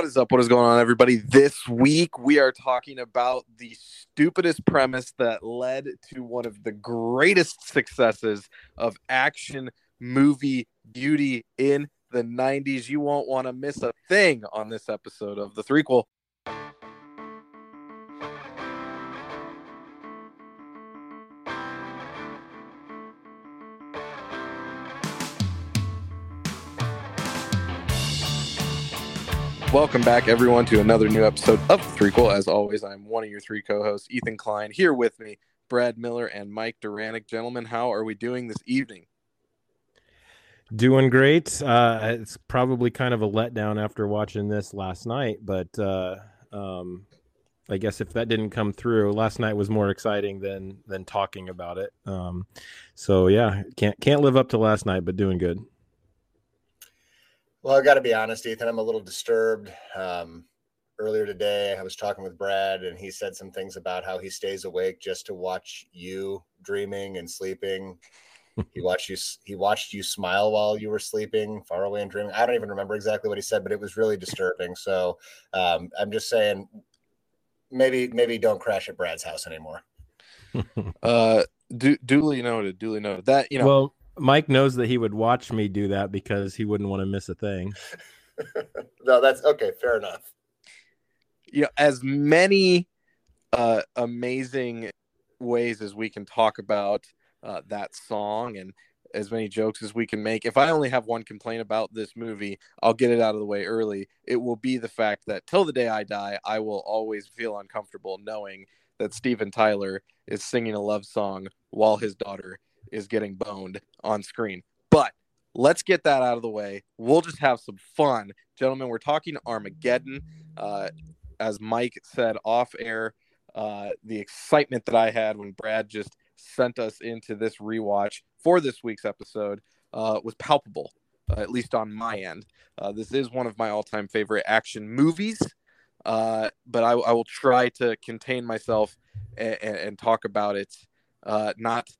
What is up? What is going on, everybody? This week we are talking about the stupidest premise that led to one of the greatest successes of action movie beauty in the 90s. You won't want to miss a thing on this episode of The Threequel. Welcome back, everyone, to another new episode of The Threequel. As always, I'm one of your three co-hosts, Ethan Klein, here with me, Brad Miller and Mike Duranick. Gentlemen, how are we doing this evening? Doing great. Uh, it's probably kind of a letdown after watching this last night, but uh, um, I guess if that didn't come through, last night was more exciting than than talking about it. Um, so yeah, can't can't live up to last night, but doing good. Well, I've got to be honest, Ethan. I'm a little disturbed. Um, earlier today, I was talking with Brad, and he said some things about how he stays awake just to watch you dreaming and sleeping. he watched you. He watched you smile while you were sleeping, far away and dreaming. I don't even remember exactly what he said, but it was really disturbing. So um, I'm just saying, maybe maybe don't crash at Brad's house anymore. uh, du- duly noted. Duly noted. That you know. Well, Mike knows that he would watch me do that because he wouldn't want to miss a thing. no, that's okay. Fair enough. Yeah, as many uh, amazing ways as we can talk about uh, that song and as many jokes as we can make. If I only have one complaint about this movie, I'll get it out of the way early. It will be the fact that till the day I die, I will always feel uncomfortable knowing that Steven Tyler is singing a love song while his daughter is getting boned on screen. But let's get that out of the way. We'll just have some fun. Gentlemen, we're talking Armageddon. Uh, as Mike said off air, uh, the excitement that I had when Brad just sent us into this rewatch for this week's episode uh, was palpable, uh, at least on my end. Uh, this is one of my all time favorite action movies. Uh, but I, I, will try to contain myself and, and talk about it, not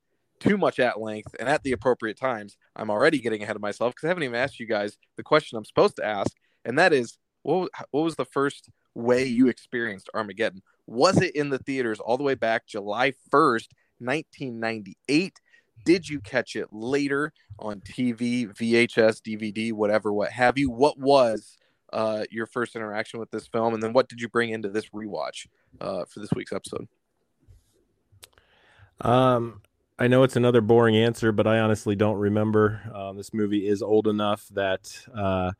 too much at length and at the appropriate times. I'm already getting ahead of myself because I haven't even asked you guys the question I'm supposed to ask, and that is, what what was the first way you experienced Armageddon? Was it in the theaters all the way back July 1st, 1998? Did you catch it later on TV, VHS, DVD, whatever, what have you? What was uh, your first interaction with this film, and then what did you bring into this rewatch uh, for this week's episode? Um, I know it's another boring answer, but I honestly don't remember. Uh, this movie is old enough that uh,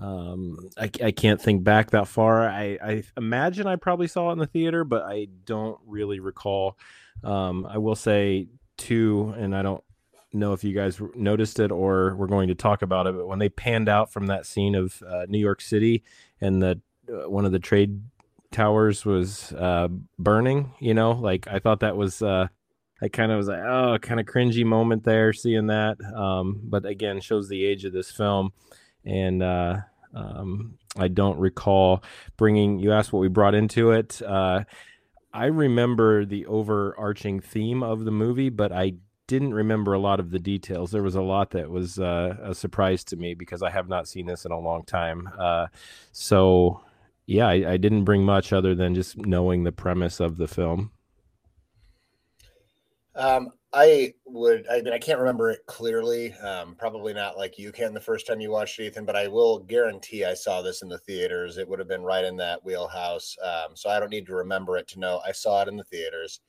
um, I, I, can't think back that far. I, I, imagine I probably saw it in the theater, but I don't really recall. Um, I will say two, and I don't know if you guys noticed it or we're going to talk about it, but when they panned out from that scene of uh, New York City and the uh, one of the trade towers was uh, burning, you know, like I thought that was uh, I kind of was like, oh, kind of cringy moment there seeing that. Um, but again, shows the age of this film. And uh, um, I don't recall bringing, you asked what we brought into it. Uh, I remember the overarching theme of the movie, but I didn't remember a lot of the details. There was a lot that was uh, a surprise to me because I have not seen this in a long time. Uh, so, yeah, I, I, didn't bring much other than just knowing the premise of the film. Um, I would. I mean, I can't remember it clearly. Um, probably not like you can the first time you watched Ethan, but I will guarantee I saw this in the theaters. It would have been right in that wheelhouse. Um, so I don't need to remember it to know I saw it in the theaters.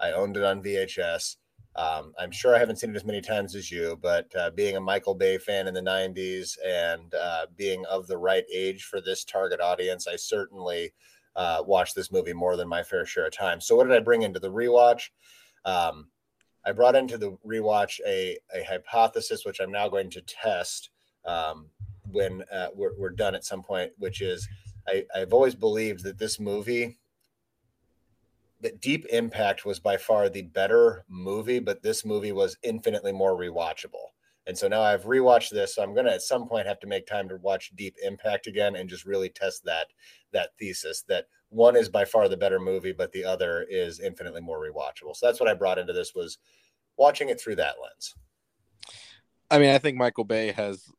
I owned it on VHS. Um, I'm sure I haven't seen it as many times as you, but uh, being a Michael Bay fan in the 90s and uh, being of the right age for this target audience, I certainly uh, watched this movie more than my fair share of times. So, what did I bring into the rewatch? Um, I brought into the rewatch a, a hypothesis, which I'm now going to test um, when uh, we're, we're, done at some point, which is I, I've always believed that this movie, that Deep Impact was by far the better movie, but this movie was infinitely more rewatchable. And so now I've rewatched this. So I'm going to at some point have to make time to watch Deep Impact again and just really test that that thesis that one is by far the better movie, but the other is infinitely more rewatchable. So that's what I brought into this was watching it through that lens. I mean, I think Michael Bay has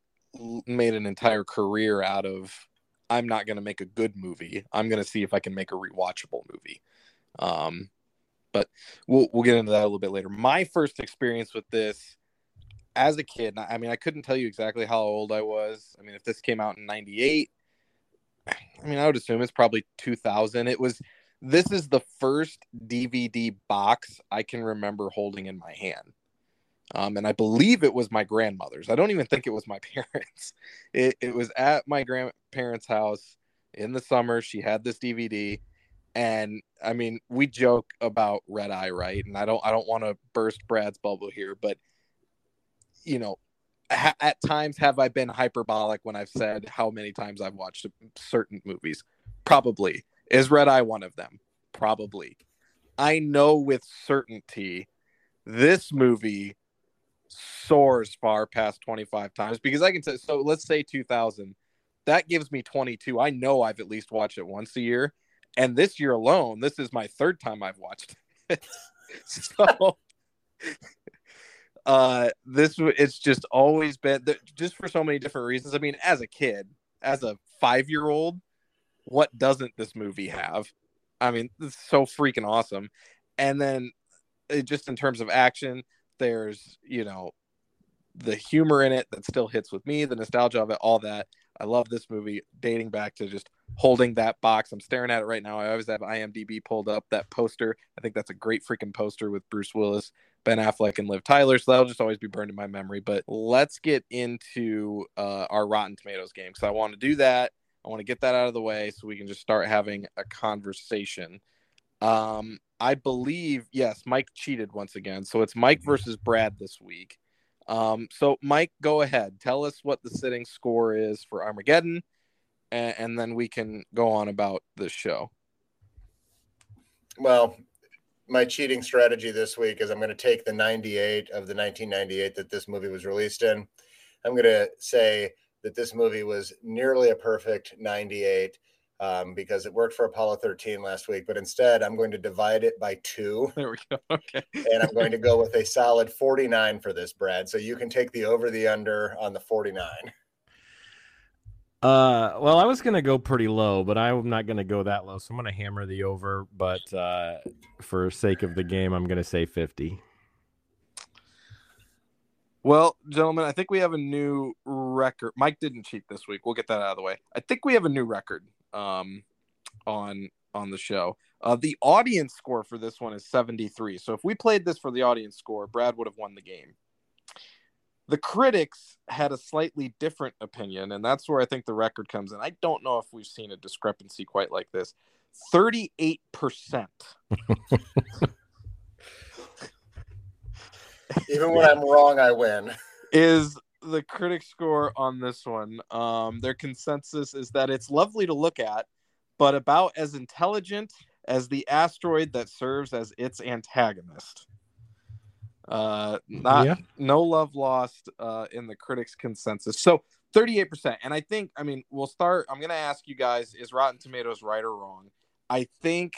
made an entire career out of I'm not going to make a good movie. I'm going to see if I can make a rewatchable movie. Um, but we'll we'll get into that a little bit later. My first experience with this as a kid, I mean, I couldn't tell you exactly how old I was. I mean, if this came out in '98, I mean, I would assume it's probably 2000. It was. This is the first DVD box I can remember holding in my hand. Um, and I believe it was my grandmother's. I don't even think it was my parents. It, it was at my grandparents' house in the summer. She had this DVD, and I mean, we joke about Red Eye, right? And I don't, I don't want to burst Brad's bubble here, but you know, ha- at times have I been hyperbolic when I've said how many times I've watched certain movies? Probably. Is Red Eye one of them? Probably. I know with certainty this movie soars far past 25 times because I can say so let's say 2000 that gives me 22 I know I've at least watched it once a year and this year alone this is my third time I've watched it so uh this it's just always been just for so many different reasons. I mean as a kid as a 5 year old what doesn't this movie have? I mean it's so freaking awesome. And then it, just in terms of action there's you know the humor in it that still hits with me the nostalgia of it all that. I love this movie dating back to just holding that box. I'm staring at it right now. I always have imdb pulled up that poster. I think that's a great freaking poster with bruce willis ben affleck and liv tyler so that'll just always be burned in my memory but let's get into uh, our rotten tomatoes game because i want to do that i want to get that out of the way so we can just start having a conversation um, I believe yes, Mike cheated once again. So it's Mike versus Brad this week. Um, so Mike, go ahead. Tell us what the sitting score is for Armageddon, and, and then we can go on about the show. Well, my cheating strategy this week is I'm going to take the 98 of the 1998 that this movie was released in. I'm going to say that this movie was nearly a perfect 98 um, because it worked for Apollo 13 last week. But instead, I'm going to divide it by two. There we go. Okay. and I'm going to go with a solid 49 for this, Brad. So you can take the over the under on the 49. Uh, well, I was gonna go pretty low, but I'm not gonna go that low. So I'm gonna hammer the over. But uh, for sake of the game, I'm gonna say 50. Well, gentlemen, I think we have a new record. Mike didn't cheat this week. We'll get that out of the way. I think we have a new record um, on on the show. Uh, the audience score for this one is 73. So if we played this for the audience score, Brad would have won the game. The critics had a slightly different opinion, and that's where I think the record comes in. I don't know if we've seen a discrepancy quite like this. 38%. Even when I'm wrong, I win. Is the critic score on this one. Um, their consensus is that it's lovely to look at, but about as intelligent as the asteroid that serves as its antagonist. Uh, not yeah. no love lost uh, in the critics' consensus. So 38%. And I think, I mean, we'll start. I'm going to ask you guys is Rotten Tomatoes right or wrong? I think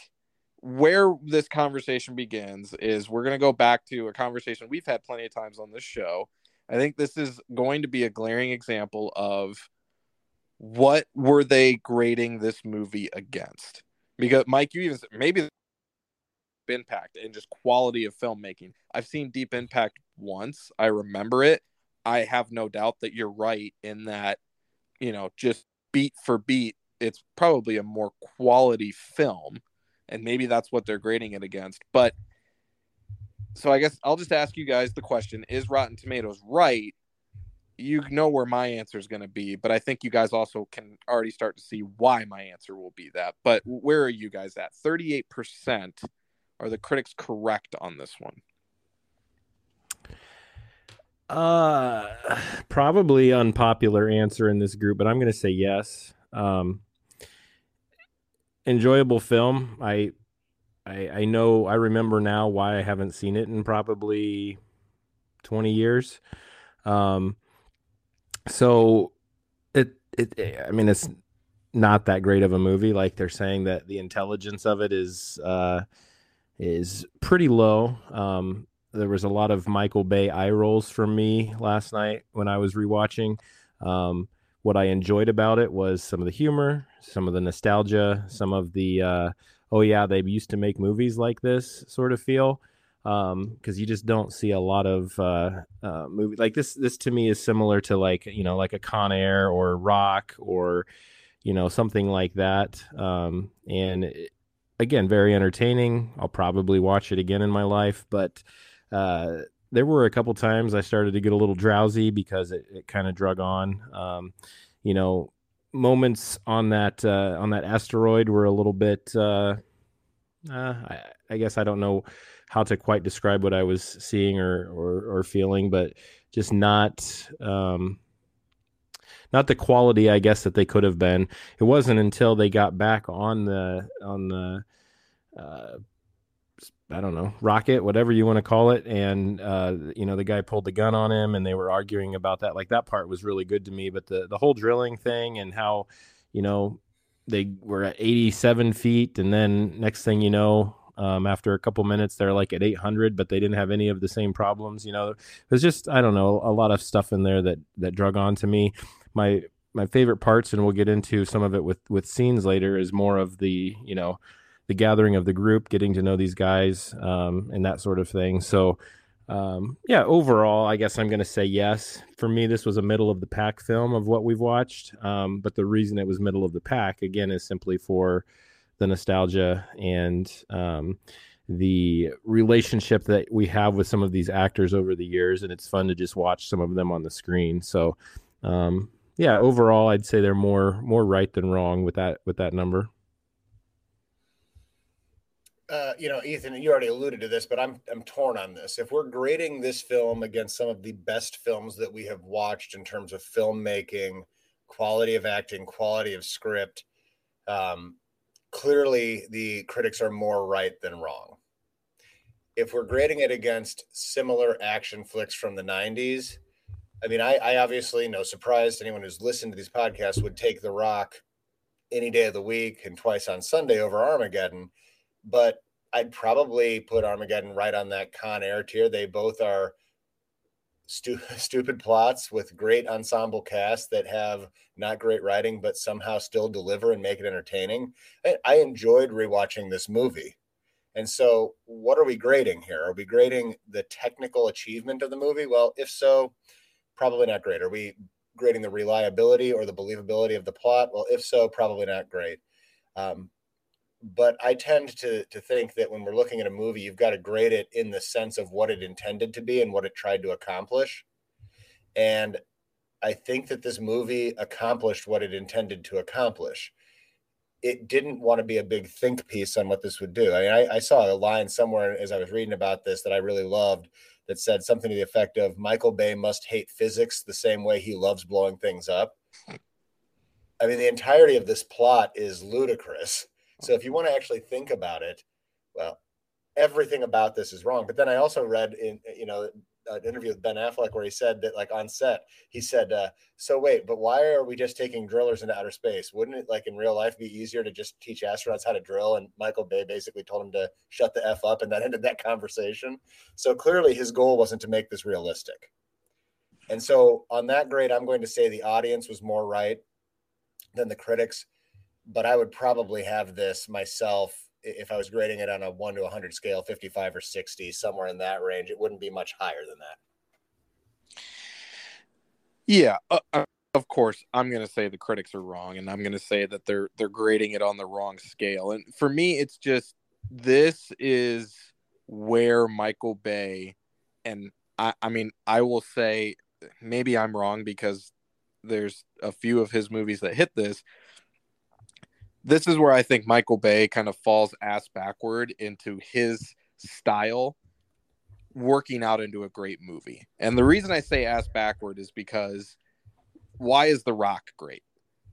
where this conversation begins is we're going to go back to a conversation we've had plenty of times on this show I think this is going to be a glaring example of what were they grading this movie against? Because Mike, you even maybe impact and just quality of filmmaking. I've seen Deep Impact once. I remember it. I have no doubt that you're right in that, you know, just beat for beat, it's probably a more quality film. And maybe that's what they're grading it against. But so I guess I'll just ask you guys the question: Is Rotten Tomatoes right? You know where my answer is going to be, but I think you guys also can already start to see why my answer will be that. But where are you guys at? Thirty-eight percent. Are the critics correct on this one? Uh, probably unpopular answer in this group, but I'm going to say yes. Um, enjoyable film. I I, I know I remember now why I haven't seen it in probably 20 years. Um, so it, it, I mean, it's not that great of a movie. Like they're saying that the intelligence of it is, uh, is pretty low. Um, there was a lot of Michael Bay eye rolls from me last night when I was rewatching. Um, what I enjoyed about it was some of the humor, some of the nostalgia, some of the uh, oh yeah, they used to make movies like this sort of feel. Because um, you just don't see a lot of uh, uh, movie like this. This to me is similar to like you know like a Con Air or Rock or you know something like that. Um, and again, very entertaining. I'll probably watch it again in my life, but uh, there were a couple times I started to get a little drowsy because it, it kind of drug on. Um, you know, moments on that uh, on that asteroid were a little bit. Uh, uh, I, I, guess I don't know how to quite describe what I was seeing or or, or feeling, but just not. Um, not the quality, I guess, that they could have been. It wasn't until they got back on the on the uh, I don't know, rocket, whatever you want to call it. And, uh, you know, the guy pulled the gun on him and they were arguing about that. Like that part was really good to me. But the, the whole drilling thing and how, you know, they were at 87 feet. And then next thing you know, um, after a couple minutes, they're like at 800, but they didn't have any of the same problems. You know, it was just, I don't know, a lot of stuff in there that, that drug on to me. My, my favorite parts, and we'll get into some of it with, with scenes later, is more of the, you know, the gathering of the group, getting to know these guys, um, and that sort of thing. So, um, yeah, overall, I guess I'm going to say yes. For me, this was a middle of the pack film of what we've watched. Um, but the reason it was middle of the pack, again, is simply for the nostalgia and um, the relationship that we have with some of these actors over the years. And it's fun to just watch some of them on the screen. So, um, yeah, overall, I'd say they're more more right than wrong with that with that number uh, you know, Ethan, you already alluded to this, but I'm I'm torn on this. If we're grading this film against some of the best films that we have watched in terms of filmmaking, quality of acting, quality of script, um, clearly the critics are more right than wrong. If we're grading it against similar action flicks from the '90s, I mean, I, I obviously, no surprise to anyone who's listened to these podcasts, would take The Rock any day of the week and twice on Sunday over Armageddon but I'd probably put Armageddon right on that Con Air tier. They both are stu- stupid plots with great ensemble casts that have not great writing, but somehow still deliver and make it entertaining. I, I enjoyed rewatching this movie. And so, what are we grading here? Are we grading the technical achievement of the movie? Well, if so, probably not great. Are we grading the reliability or the believability of the plot? Well, if so, probably not great. Um, but I tend to to think that when we're looking at a movie, you've got to grade it in the sense of what it intended to be and what it tried to accomplish. And I think that this movie accomplished what it intended to accomplish. It didn't want to be a big think piece on what this would do. I mean, I, I saw a line somewhere as I was reading about this that I really loved that said something to the effect of Michael Bay must hate physics the same way he loves blowing things up. I mean, the entirety of this plot is ludicrous so if you want to actually think about it, well, everything about this is wrong. But then I also read in you know an interview with Ben Affleck where he said that like on set he said, uh, "So wait, but why are we just taking drillers into outer space? Wouldn't it like in real life be easier to just teach astronauts how to drill?" And Michael Bay basically told him to shut the f up, and that ended that conversation. So clearly his goal wasn't to make this realistic. And so on that grade, I'm going to say the audience was more right than the critics but I would probably have this myself if I was grading it on a one to 100 scale, 55 or 60, somewhere in that range. It wouldn't be much higher than that. Yeah, uh, uh of course, I'm going to say the critics are wrong, and I'm going to say that they're they're grading it on the wrong scale. And for me, it's just this is where Michael Bay, and I, I mean, I will say maybe I'm wrong because there's a few of his movies that hit this, this is where I think Michael Bay kind of falls ass backward into his style working out into a great movie. And the reason I say ass backward is because why is The Rock great?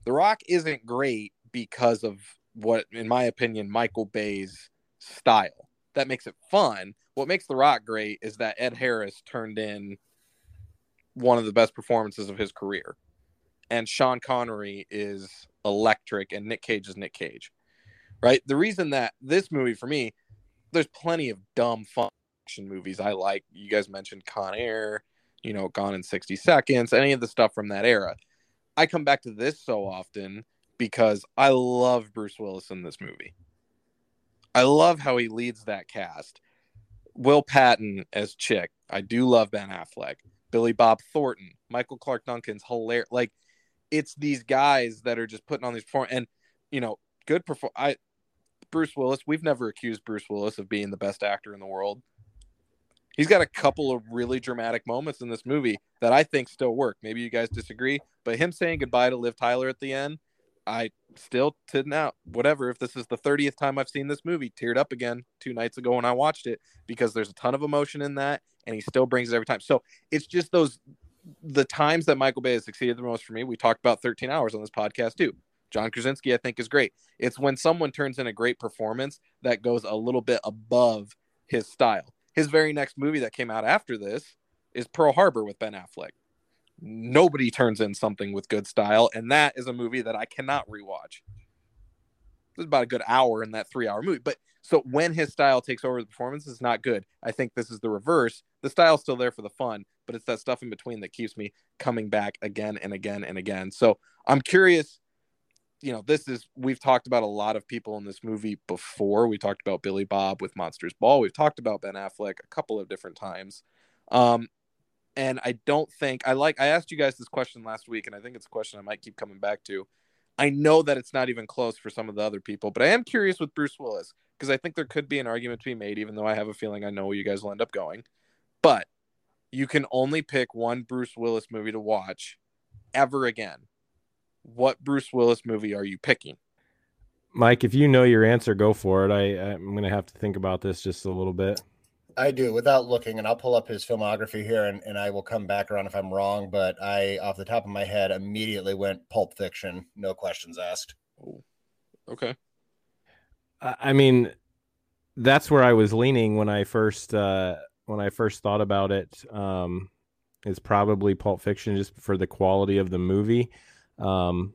The Rock isn't great because of what, in my opinion, Michael Bay's style. That makes it fun. What makes The Rock great is that Ed Harris turned in one of the best performances of his career. And Sean Connery is electric and Nick Cage is Nick Cage. Right? The reason that this movie for me, there's plenty of dumb fun action movies I like. You guys mentioned Con Air, you know, Gone in 60 Seconds, any of the stuff from that era. I come back to this so often because I love Bruce Willis in this movie. I love how he leads that cast. Will Patton as Chick. I do love Ben Affleck. Billy Bob Thornton, Michael Clarke Duncan's hilarious. Like it's these guys that are just putting on these perform and you know good perform. I Bruce Willis. We've never accused Bruce Willis of being the best actor in the world. He's got a couple of really dramatic moments in this movie that I think still work. Maybe you guys disagree, but him saying goodbye to Liv Tyler at the end, I still to now whatever. If this is the 30th time I've seen this movie, teared up again two nights ago when I watched it because there's a ton of emotion in that, and he still brings it every time. So it's just those the times that Michael Bay has succeeded the most for me. We talked about 13 hours on this podcast too. John Krasinski, I think, is great. It's when someone turns in a great performance that goes a little bit above his style. His very next movie that came out after this is Pearl Harbor with Ben Affleck. Nobody turns in something with good style, and that is a movie that I cannot rewatch. It's about a good hour in that three hour movie. But so when his style takes over the performance, it's not good. I think this is the reverse. The style's still there for the fun, but it's that stuff in between that keeps me coming back again and again and again. So I'm curious. You know, this is we've talked about a lot of people in this movie before. We talked about Billy Bob with Monsters Ball. We've talked about Ben Affleck a couple of different times. Um, and I don't think I like I asked you guys this question last week, and I think it's a question I might keep coming back to. I know that it's not even close for some of the other people, but I am curious with Bruce Willis because I think there could be an argument to be made, even though I have a feeling I know where you guys will end up going. But you can only pick one Bruce Willis movie to watch ever again. What Bruce Willis movie are you picking? Mike, if you know your answer, go for it. I, I'm going to have to think about this just a little bit. I do without looking, and I'll pull up his filmography here and, and I will come back around if I'm wrong. But I, off the top of my head, immediately went Pulp Fiction, no questions asked. Okay. I mean, that's where I was leaning when I first uh, when I first thought about it. Um, is probably Pulp Fiction just for the quality of the movie. Um,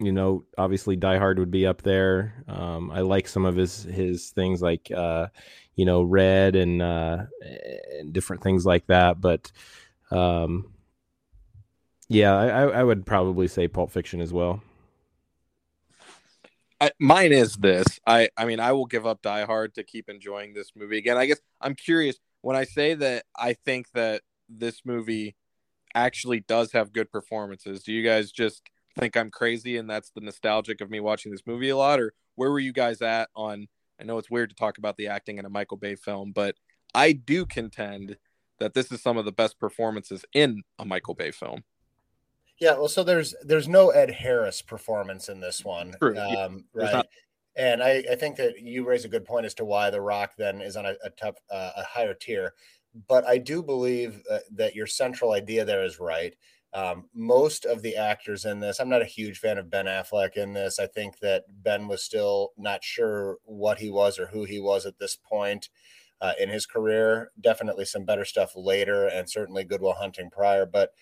you know, obviously Die Hard would be up there. Um, I like some of his his things like uh, you know Red and uh, and different things like that. But um, yeah, I, I would probably say Pulp Fiction as well. I, mine is this. I I mean, I will give up Die Hard to keep enjoying this movie again. I guess I'm curious when I say that I think that this movie actually does have good performances. Do you guys just think I'm crazy and that's the nostalgic of me watching this movie a lot, or where were you guys at on? I know it's weird to talk about the acting in a Michael Bay film, but I do contend that this is some of the best performances in a Michael Bay film. Yeah, well, so there's there's no Ed Harris performance in this one, um, right? Not- and I, I think that you raise a good point as to why The Rock then is on a, a tough, uh, a higher tier. But I do believe uh, that your central idea there is right. Um, most of the actors in this, I'm not a huge fan of Ben Affleck in this. I think that Ben was still not sure what he was or who he was at this point uh, in his career. Definitely some better stuff later, and certainly Good Will Hunting prior. But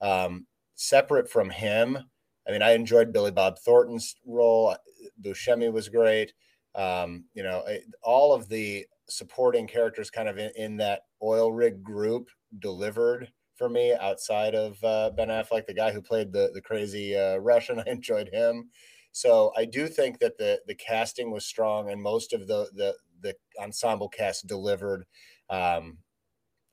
um, separate from him, I mean, I enjoyed Billy Bob Thornton's role. Buscemi was great. Um, you know, all of the supporting characters kind of in, in that oil rig group delivered for me outside of uh, Ben Affleck, the guy who played the the crazy uh, Russian. I enjoyed him. So I do think that the the casting was strong, and most of the the the ensemble cast delivered. Um,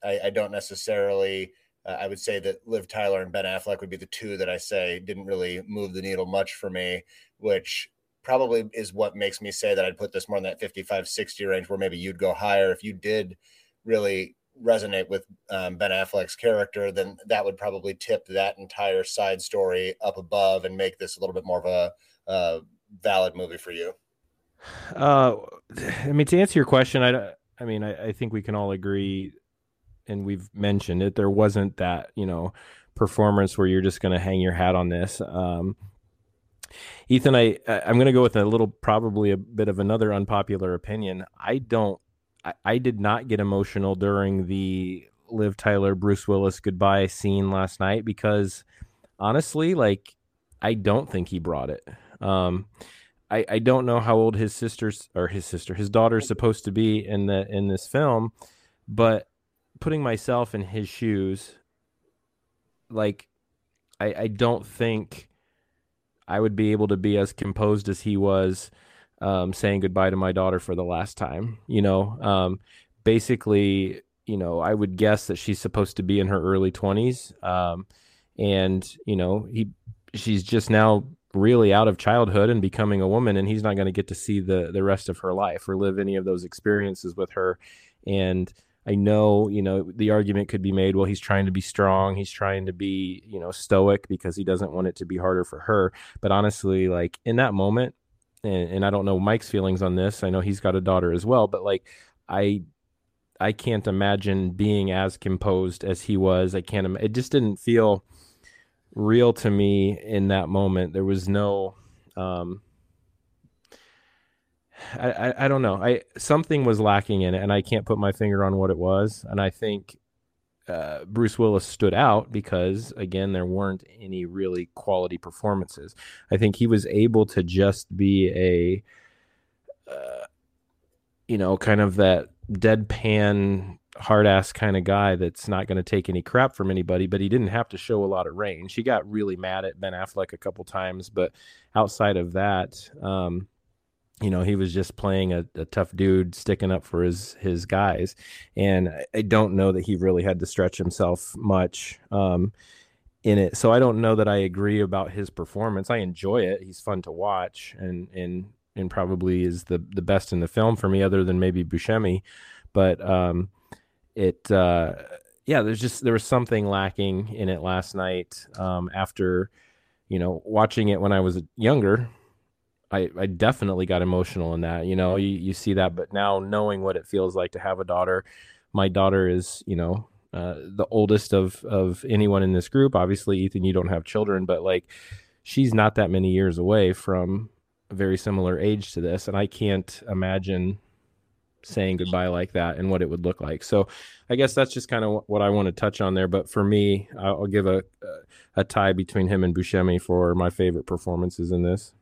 I, I don't necessarily. Uh, I would say that Liv Tyler and Ben Affleck would be the two that I say didn't really move the needle much for me, which probably is what makes me say that I'd put this more in that 55 60 range where maybe you'd go higher if you did really resonate with um, Ben Affleck's character, then that would probably tip that entire side story up above and make this a little bit more of a, a valid movie for you. Uh, I mean, to answer your question, I, I mean, I, I think we can all agree, and we've mentioned it. There wasn't that you know performance where you're just going to hang your hat on this. Um, Ethan, I I'm going to go with a little, probably a bit of another unpopular opinion. I don't I, I did not get emotional during the Liv Tyler Bruce Willis goodbye scene last night because honestly, like I don't think he brought it. Um, I, I don't know how old his sister's or his sister, his daughter's supposed to be in the in this film, but putting myself in his shoes, like I, I don't think I would be able to be as composed as he was um, saying goodbye to my daughter for the last time. You know, um, basically, you know, I would guess that she's supposed to be in her early 20s. Um, and, you know, he she's just now really out of childhood and becoming a woman and he's not going to get to see the the rest of her life or live any of those experiences with her and I know, you know, the argument could be made, well, he's trying to be strong, he's trying to be, you know, stoic because he doesn't want it to be harder for her. But honestly, like in that moment, and, and I don't know Mike's feelings on this. I know he's got a daughter as well, but like I I can't imagine being as composed as he was. I can't it just didn't feel real to me in that moment. There was no um I, I, don't know. I something was lacking in it, and I can't put my finger on what it was. And I think uh, Bruce Willis stood out because again, there weren't any really quality performances. I think he was able to just be a, uh, you know, kind of that deadpan hard ass kind of guy that's not going to take any crap from anybody, but he didn't have to show a lot of range. He got really mad at Ben Affleck a couple times, but outside of that, um, you know he was just playing a, a, tough dude sticking up for his his guys. And I, don't know that he really had to stretch himself much um, in it. So i don't know that i agree about his performance. I enjoy it. He's fun to watch and and and probably is the the best in the film for me other than maybe buscemi. But um it uh yeah there's just there was something lacking in it last night um after you know watching it when i was younger I, I definitely got emotional in that. You know, you, you see that, but now knowing what it feels like to have a daughter, my daughter is, you know, uh, the oldest of of anyone in this group. Obviously, Ethan, you don't have children, but like she's not that many years away from a very similar age to this, and I can't imagine saying goodbye like that and what it would look like. So, I guess that's just kind of what I want to touch on there. But for me, I'll give a a tie between him and Buscemi for my favorite performances in this.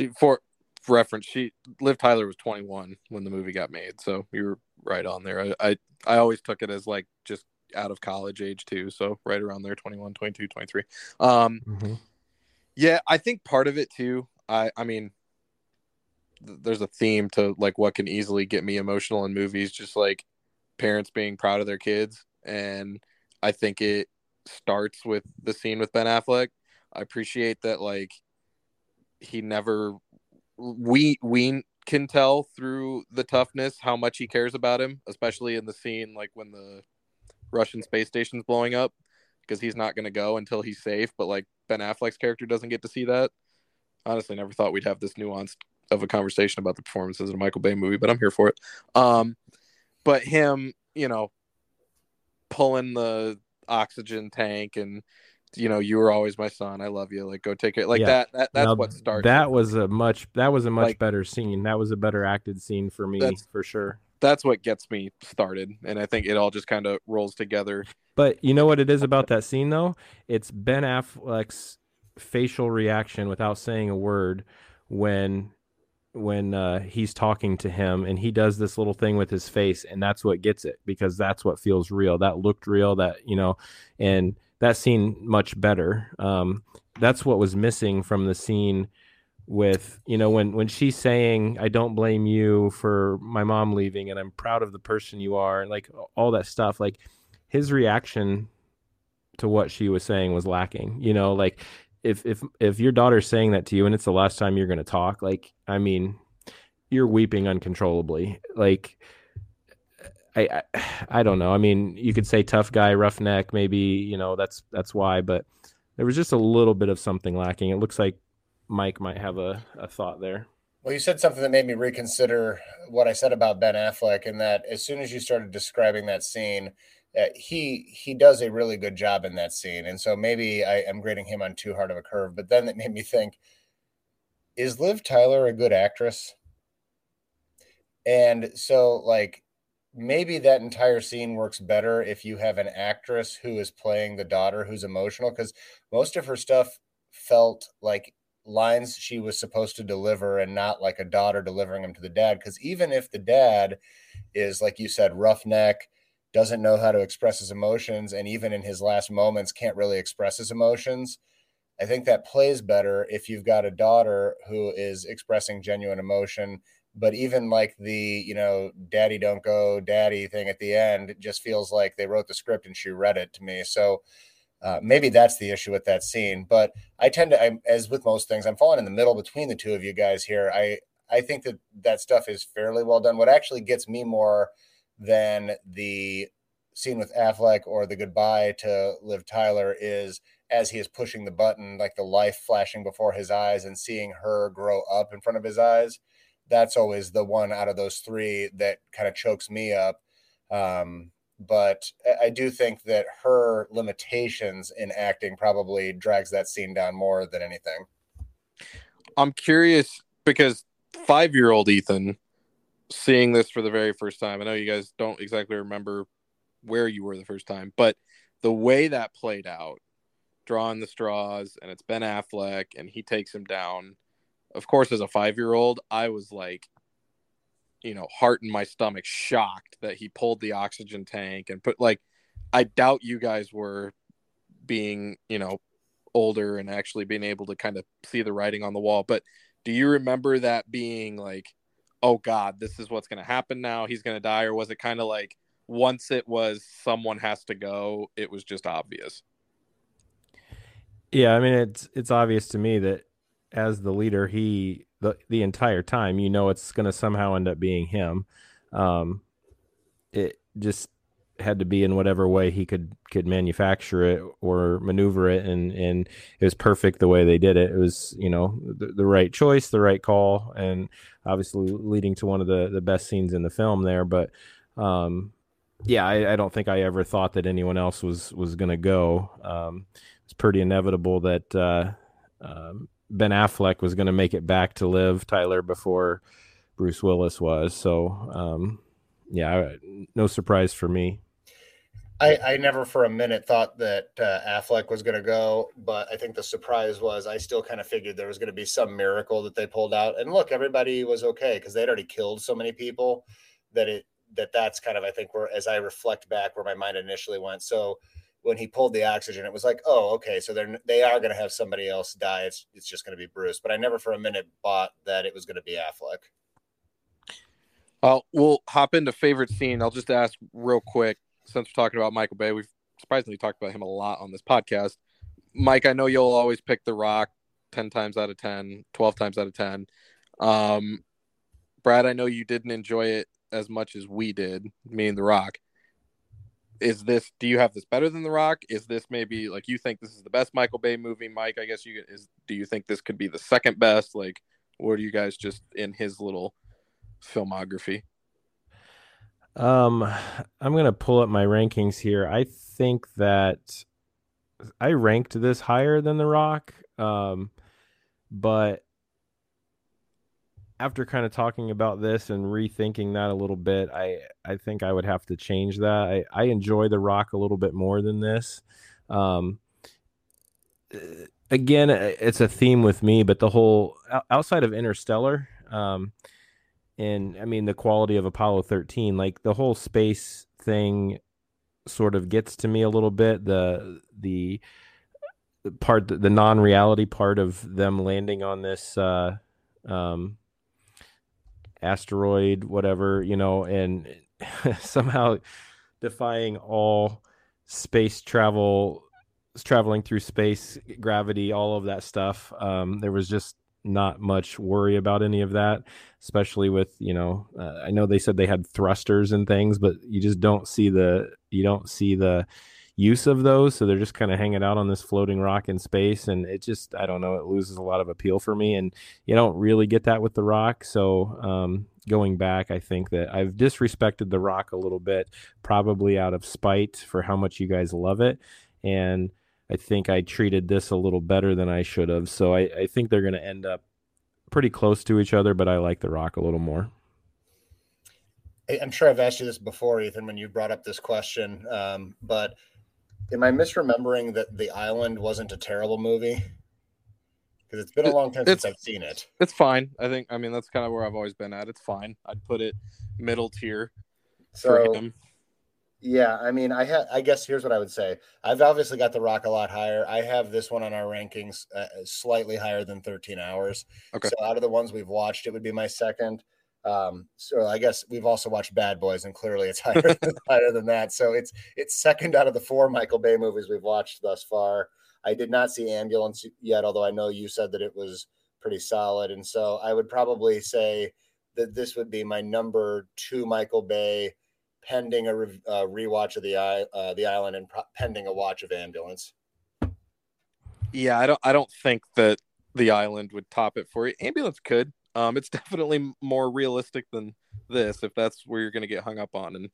She for reference, she Liv Tyler was 21 when the movie got made, so you were right on there. I, I I always took it as like just out of college age too, so right around there 21, 22, 23. Um mm-hmm. yeah, I think part of it too. I I mean there's a theme to like what can easily get me emotional in movies just like parents being proud of their kids and I think it starts with the scene with Ben Affleck. I appreciate that like he never we we can tell through the toughness how much he cares about him, especially in the scene like when the Russian space station's blowing up because he's not going to go until he's safe. But like Ben Affleck's character doesn't get to see that. Honestly, never thought we'd have this nuanced of a conversation about the performances in a Michael Bay movie, but I'm here for it. Um, but him, you know, pulling the oxygen tank and you know, you were always my son. I love you. Like, go take it. Like yeah. that. That that's now, what started. That was a much. That was a much like, better scene. That was a better acted scene for me, for sure. That's what gets me started, and I think it all just kind of rolls together. But you know what it is about that scene, though? It's Ben Affleck's facial reaction without saying a word when when uh, he's talking to him and he does this little thing with his face and that's what gets it because that's what feels real that looked real that you know and that scene much better. Um, that's what was missing from the scene with you know when when she's saying I don't blame you for my mom leaving and I'm proud of the person you are and like all that stuff like his reaction to what she was saying was lacking you know like if if if your daughter's saying that to you and it's the last time you're going to talk like I mean you're weeping uncontrollably like I, I, I don't know. I mean, you could say tough guy, roughneck. Maybe you know that's that's why, but there was just a little bit of something lacking. It looks like Mike might have a, a thought there. Well, you said something that made me reconsider what I said about Ben Affleck, and that as soon as you started describing that scene, uh, he he does a really good job in that scene, and so maybe I am grading him on too hard of a curve. But then it made me think: Is Liv Tyler a good actress? And so, like, maybe that entire scene works better if you have an actress who is playing the daughter who's emotional because most of her stuff felt like lines she was supposed to deliver and not like a daughter delivering them to the dad because even if the dad is like you said roughneck doesn't know how to express his emotions, and even in his last moments, can't really express his emotions. I think that plays better if you've got a daughter who is expressing genuine emotion. But even like the, you know, daddy don't go daddy thing at the end, it just feels like they wrote the script and she read it to me. So uh, maybe that's the issue with that scene. But I tend to, I'm, as with most things, I'm falling in the middle between the two of you guys here. I, I think that that stuff is fairly well done. What actually gets me more than the scene with Affleck or the goodbye to Liv Tyler is as he is pushing the button, like the life flashing before his eyes and seeing her grow up in front of his eyes. That's always the one out of those three that kind of chokes me up. Um, but I do think that her limitations in acting probably drags that scene down more than anything. I'm curious because five year old Ethan seeing this for the very first time. I know you guys don't exactly remember where you were the first time, but the way that played out, drawing the straws, and it's Ben Affleck, and he takes him down. Of course, as a five year old, I was like, you know, heart in my stomach, shocked that he pulled the oxygen tank and put like, I doubt you guys were being, you know, older and actually being able to kind of see the writing on the wall. But do you remember that being like, oh God, this is what's going to happen now? He's going to die. Or was it kind of like, once it was someone has to go, it was just obvious. Yeah, I mean it's it's obvious to me that as the leader, he the the entire time, you know, it's going to somehow end up being him. Um, it just had to be in whatever way he could could manufacture it or maneuver it, and and it was perfect the way they did it. It was you know the, the right choice, the right call, and obviously leading to one of the the best scenes in the film there. But um, yeah, I, I, don't think I ever thought that anyone else was was going to go. Um, it's pretty inevitable that uh, um, Ben Affleck was going to make it back to Liv Tyler before Bruce Willis was. So um, yeah, no surprise for me. I, I never for a minute thought that uh, Affleck was going to go, but I think the surprise was I still kind of figured there was going to be some miracle that they pulled out. And look, everybody was okay because they'd already killed so many people that it that that's kind of I think where as I reflect back where my mind initially went. So when he pulled the oxygen, it was like, oh, okay, so they're they are going to have somebody else die. It's it's just going to be Bruce. But I never for a minute bought that it was going to be Affleck. Well, we'll hop into favorite scene. I'll just ask real quick since we're talking about Michael Bay. We've surprisingly talked about him a lot on this podcast. Mike, I know you'll always pick The Rock 10 times out of 10, 12 times out of 10. Um, Brad, I know you didn't enjoy it as much as we did, me and The Rock. Is this? Do you have this better than The Rock? Is this maybe like you think this is the best Michael Bay movie, Mike? I guess you is. Do you think this could be the second best? Like, what are you guys just in his little filmography? Um, I'm gonna pull up my rankings here. I think that I ranked this higher than The Rock. Um, but after kind of talking about this and rethinking that a little bit, I I think I would have to change that. I, I enjoy The Rock a little bit more than this. Um, uh, again, uh, it's a theme with me, but the whole outside of Interstellar, um, and I mean the quality of Apollo 13, like the whole space thing, sort of gets to me a little bit. The the part, the non-reality part of them landing on this. Uh, um, asteroid, whatever, you know, and somehow defying all space travel, traveling through space, gravity, all of that stuff. Um, there was just not much worry about any of that, especially with, you know, uh, I know they said they had thrusters and things, but you just don't see the, you don't see the, use of those so they're just kind of hanging out on this floating rock in space and it just i don't know it loses a lot of appeal for me and you don't really get that with the rock so um, going back i think that i've disrespected the rock a little bit probably out of spite for how much you guys love it and i think i treated this a little better than i should have so i, I think they're going to end up pretty close to each other but i like the rock a little more I'm sure I've asked you this before, Ethan, when you brought up this question. Um, but am I misremembering that The Island wasn't a terrible movie? Because it's been a long time since I've seen it. It's fine. I think. I mean, that's kind of where I've always been at. It's fine. I'd put it middle tier so, Yeah, I mean, I have. I guess here's what I would say. I've obviously got the Rock a lot higher. I have this one on our rankings uh, slightly higher than 13 hours. Okay. So out of the ones we've watched, it would be my second. Um, so I guess we've also watched Bad Boys, and clearly it's higher than, higher than that. So it's it's second out of the four Michael Bay movies we've watched thus far. I did not see Ambulance yet, although I know you said that it was pretty solid, and so I would probably say that this would be my number two Michael Bay pending a re- uh, rewatch of the uh, the island and pro- pending a watch of ambulance. Yeah, I don't I don't think that the island would top it for you. Ambulance could. Um, it's definitely more realistic than this if that's where you're going to get hung up on. And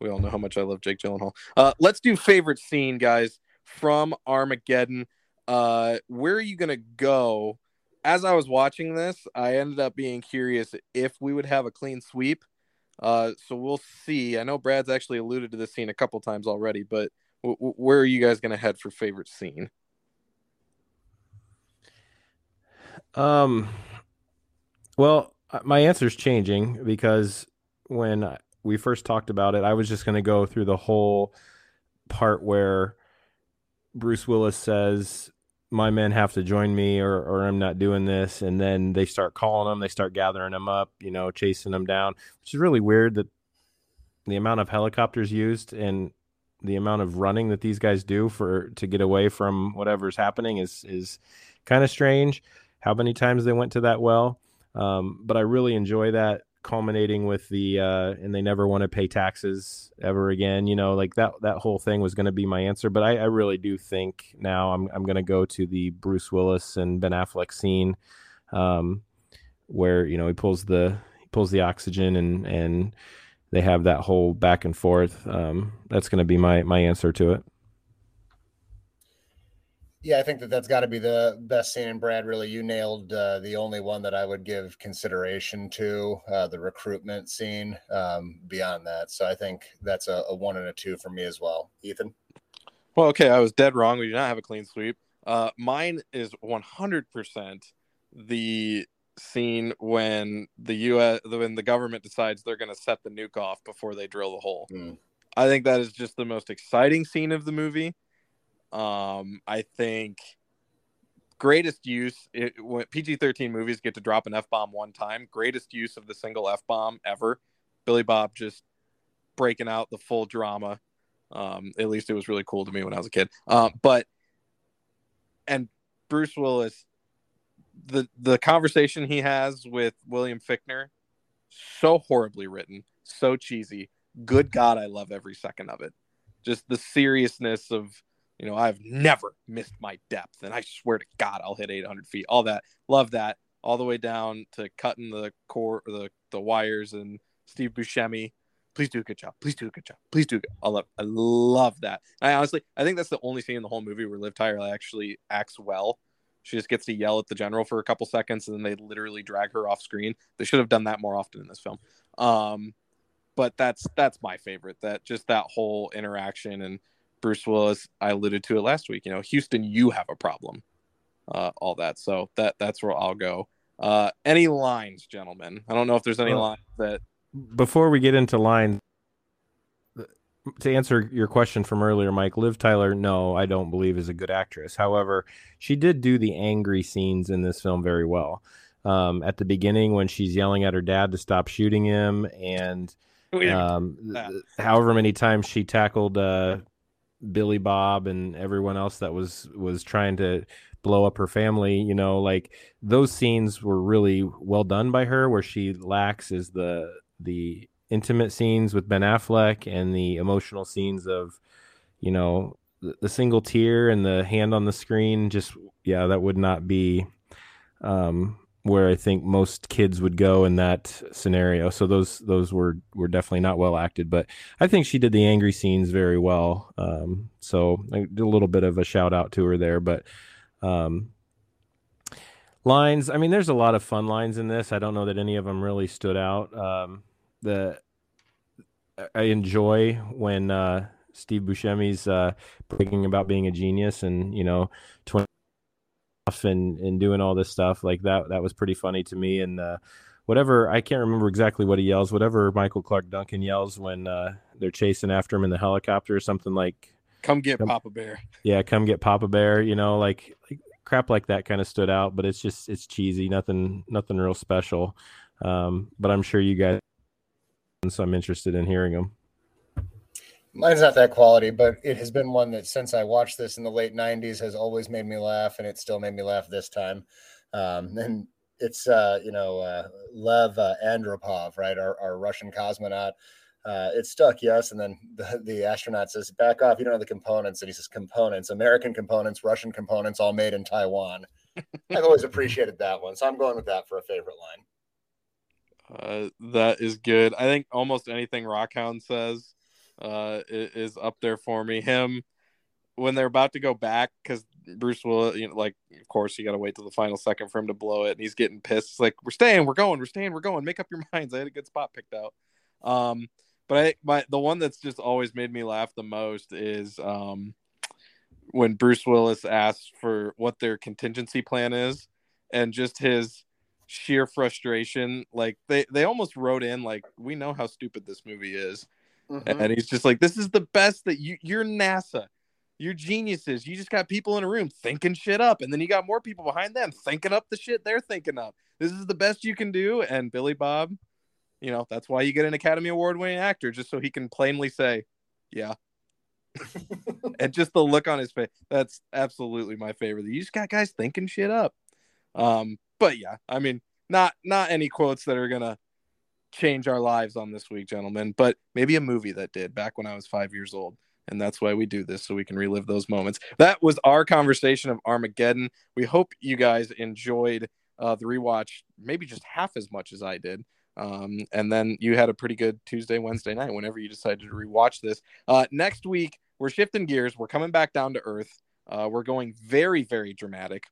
we all know how much I love Jake Gyllenhaal. Uh, let's do favorite scene, guys, from Armageddon. Uh, where are you going to go? As I was watching this, I ended up being curious if we would have a clean sweep uh, so we'll see. I know Brad's actually alluded to this scene a couple times already, but w- w- where are you guys going to head for favorite scene? Um, well, uh, my answer is changing because when we first talked about it, I was just going to go through the whole part where Bruce Willis says, my men have to join me or, or I'm not doing this. And then they start calling them, they start gathering them up, you know, chasing them down, which is really weird that the amount of helicopters used and the amount of running that these guys do for to get away from whatever's happening is is kind of strange. How many times they went to that well, um, but I really enjoy that culminating with the uh, and they never want to pay taxes ever again. You know, like that that whole thing was going to be my answer, but I, I, really do think now I'm I'm going to go to the Bruce Willis and Ben Affleck scene, um, where you know he pulls the he pulls the oxygen and and they have that whole back and forth. Um, that's going to be my my answer to it. Yeah, I think that that's got to be the best scene. And Brad, really, you nailed uh, the only one that I would give consideration to uh, the recruitment scene. Um, beyond that, so I think that's a, a, one and a two for me as well. Ethan. Well, okay, I was dead wrong. We do not have a clean sweep. Uh, mine is 100% the scene when the U.S. when the government decides they're going to set the nuke off before they drill the hole. Mm. I think that is just the most exciting scene of the movie um, I think greatest use it, when PG-13 movies get to drop an F-bomb one time, greatest use of the single F-bomb ever. Billy Bob just breaking out the full drama. Um, at least it was really cool to me when I was a kid. Um, but and Bruce Willis, the the conversation he has with William Fichtner, so horribly written, so cheesy. Good God, I love every second of it. Just the seriousness of you know, I've never missed my depth, and I swear to God, I'll hit 800 feet. All that, love that, all the way down to cutting the core, the the wires, and Steve Buscemi. Please do a good job. Please do a good job. Please do. I love. I love that. I honestly, I think that's the only scene in the whole movie where Liv Tyler actually acts well. She just gets to yell at the general for a couple seconds, and then they literally drag her off screen. They should have done that more often in this film. Um, but that's that's my favorite. That just that whole interaction and Bruce Willis, I alluded to it last week. You know, Houston, you have a problem. Uh, all that. So that that's where I'll go. Uh, any lines, gentlemen? I don't know if there's any lines that. Before we get into lines, to answer your question from earlier, Mike, Liv Tyler, no, I don't believe is a good actress. However, she did do the angry scenes in this film very well. Um, at the beginning, when she's yelling at her dad to stop shooting him, and um, however many times she tackled uh, Billy Bob and everyone else that was was trying to blow up her family, you know, like those scenes were really well done by her where she lacks is the the intimate scenes with Ben Affleck and the emotional scenes of you know the, the single tear and the hand on the screen just yeah that would not be um where I think most kids would go in that scenario. So those those were were definitely not well acted, but I think she did the angry scenes very well. Um, so I did a little bit of a shout out to her there, but um, lines. I mean, there's a lot of fun lines in this. I don't know that any of them really stood out. Um, the I enjoy when uh, Steve Buscemi's uh, bragging about being a genius and you know 20 and and doing all this stuff like that that was pretty funny to me and uh, whatever I can't remember exactly what he yells whatever Michael Clarke Duncan yells when uh, they're chasing after him in the helicopter or something like come get come, Papa Bear. Yeah, come get Papa Bear. You know, like, like crap like that kind of stood out, but it's just it's cheesy, nothing nothing real special. Um, but I'm sure you guys, so I'm interested in hearing them. Mine's not that quality, but it has been one that since I watched this in the late '90s has always made me laugh, and it still made me laugh this time. Um, and it's uh, you know uh, Lev uh, Andropov, right, our, our Russian cosmonaut. Uh, it's stuck, yes. And then the, the astronaut says, "Back off! You don't have the components." And he says, "Components, American components, Russian components, all made in Taiwan." I've always appreciated that one, so I'm going with that for a favorite line. Uh, that is good. I think almost anything Rockhound says uh, is up there for me. Him when they're about to go back because Bruce will, you know, like of course you got to wait till the final second for him to blow it, and he's getting pissed. It's like we're staying, we're going, we're staying, we're going. Make up your minds. I had a good spot picked out. Um, but I my the one that's just always made me laugh the most is um when Bruce Willis asks for what their contingency plan is, and just his sheer frustration. Like they they almost wrote in like we know how stupid this movie is Mm-hmm. And he's just like, this is the best that you you're NASA. You're geniuses. You just got people in a room thinking shit up. And then you got more people behind them thinking up the shit they're thinking up. This is the best you can do. And Billy Bob, you know, that's why you get an Academy Award winning actor, just so he can plainly say, yeah. and just the look on his face. That's absolutely my favorite. You just got guys thinking shit up. Um, but yeah, I mean, not not any quotes that are gonna change our lives on this week, gentlemen, but maybe a movie that did back when I was five years old. And that's why we do this, so we can relive those moments. That was our conversation of Armageddon. We hope you guys enjoyed uh, the rewatch, maybe just half as much as I did. Um, and then you had a pretty good Tuesday, Wednesday night whenever you decided to rewatch this. Uh, next week, we're shifting gears. We're coming back down to earth. Uh, we're going very, very dramatic.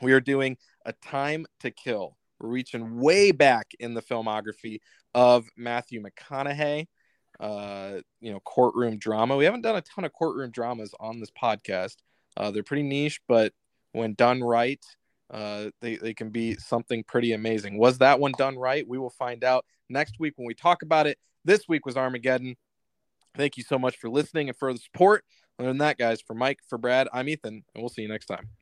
We are doing a time to kill. Reaching way back in the filmography of Matthew McConaughey. Uh, you know, courtroom drama. We haven't done a ton of courtroom dramas on this podcast. Uh, they're pretty niche, but when done right, uh, they, they can be something pretty amazing. Was that one done right? We will find out next week when we talk about it. This week was Armageddon. Thank you so much for listening and for the support. Other than that, guys, for Mike, for Brad, I'm Ethan, and we'll see you next time.